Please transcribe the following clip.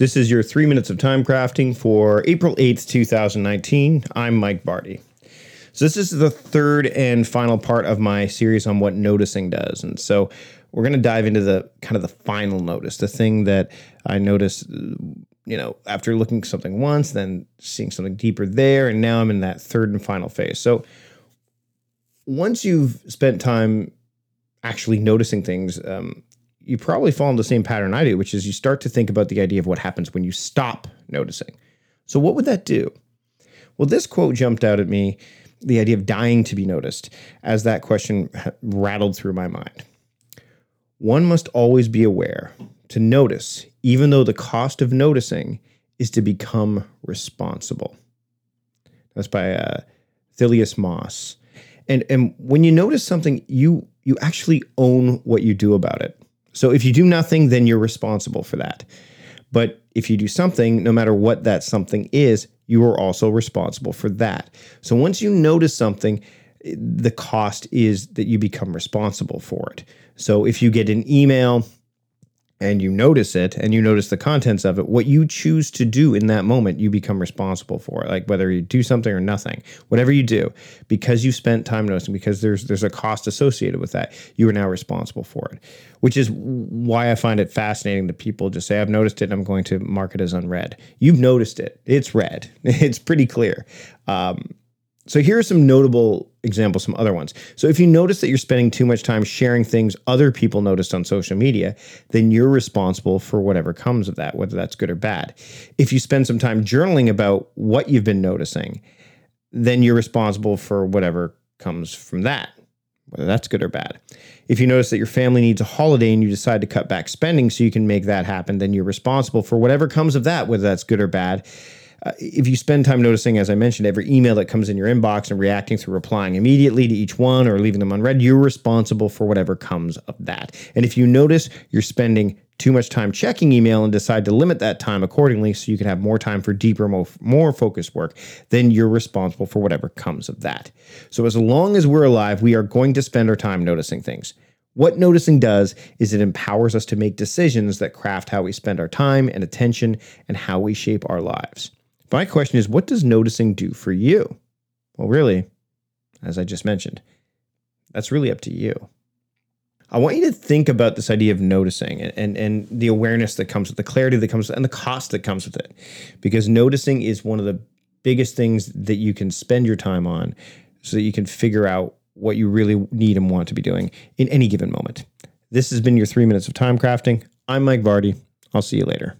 This is your three minutes of time crafting for April 8th, 2019. I'm Mike Vardy. So, this is the third and final part of my series on what noticing does. And so, we're going to dive into the kind of the final notice, the thing that I noticed, you know, after looking something once, then seeing something deeper there. And now I'm in that third and final phase. So, once you've spent time actually noticing things, um, you probably fall into the same pattern I do, which is you start to think about the idea of what happens when you stop noticing. So, what would that do? Well, this quote jumped out at me the idea of dying to be noticed as that question rattled through my mind. One must always be aware to notice, even though the cost of noticing is to become responsible. That's by uh, Thylias Moss. And, and when you notice something, you you actually own what you do about it. So if you do nothing, then you're responsible for that. But if you do something, no matter what that something is, you are also responsible for that. So once you notice something, eh, the cost is that you become responsible for it. So if you get an email and you notice it and you notice the contents of it, what you choose to do in that moment, you become responsible for. Like whether you do something or nothing, whatever you do, because you spent time noticing, because there's there's a cost associated with that, you are now responsible for it. Which is why I find it fascinating that people just say, I've noticed it and I'm going to mark it as unread. You've noticed it. It's read. It's pretty clear. Um, so here are some notable examples, some other ones. So if you notice that you're spending too much time sharing things other people noticed on social media, then you're responsible for whatever comes of that, whether that's good or bad. If you spend some time journaling about what you've been noticing, then you're responsible for whatever comes from that, whether that's good or bad. If you notice that your family needs a holiday and you decide to cut back spending so you can make that happen, then you're responsible for whatever comes of that, whether that's good or bad. Uh, if you spend time noticing, as I mentioned, every email that comes in your inbox and reacting through replying immediately to each one or leaving them unread, you're responsible for whatever comes of that. And if you notice you're spending too much time checking email and decide to limit that time accordingly so you can have more time for deeper, more, more focused work, then you're responsible for whatever comes of that. So, as long as we're alive, we are going to spend our time noticing things. What noticing does is it empowers us to make decisions that craft how we spend our time and attention and how we shape our lives. My question is, what does noticing do for you? Well, really, as I just mentioned, that's really up to you. I want you to think about this idea of noticing and, and, and the awareness that comes with the clarity that comes with, and the cost that comes with it. Because noticing is one of the biggest things that you can spend your time on so that you can figure out what you really need and want to be doing in any given moment. This has been your three minutes of time crafting. I'm Mike Vardy. I'll see you later.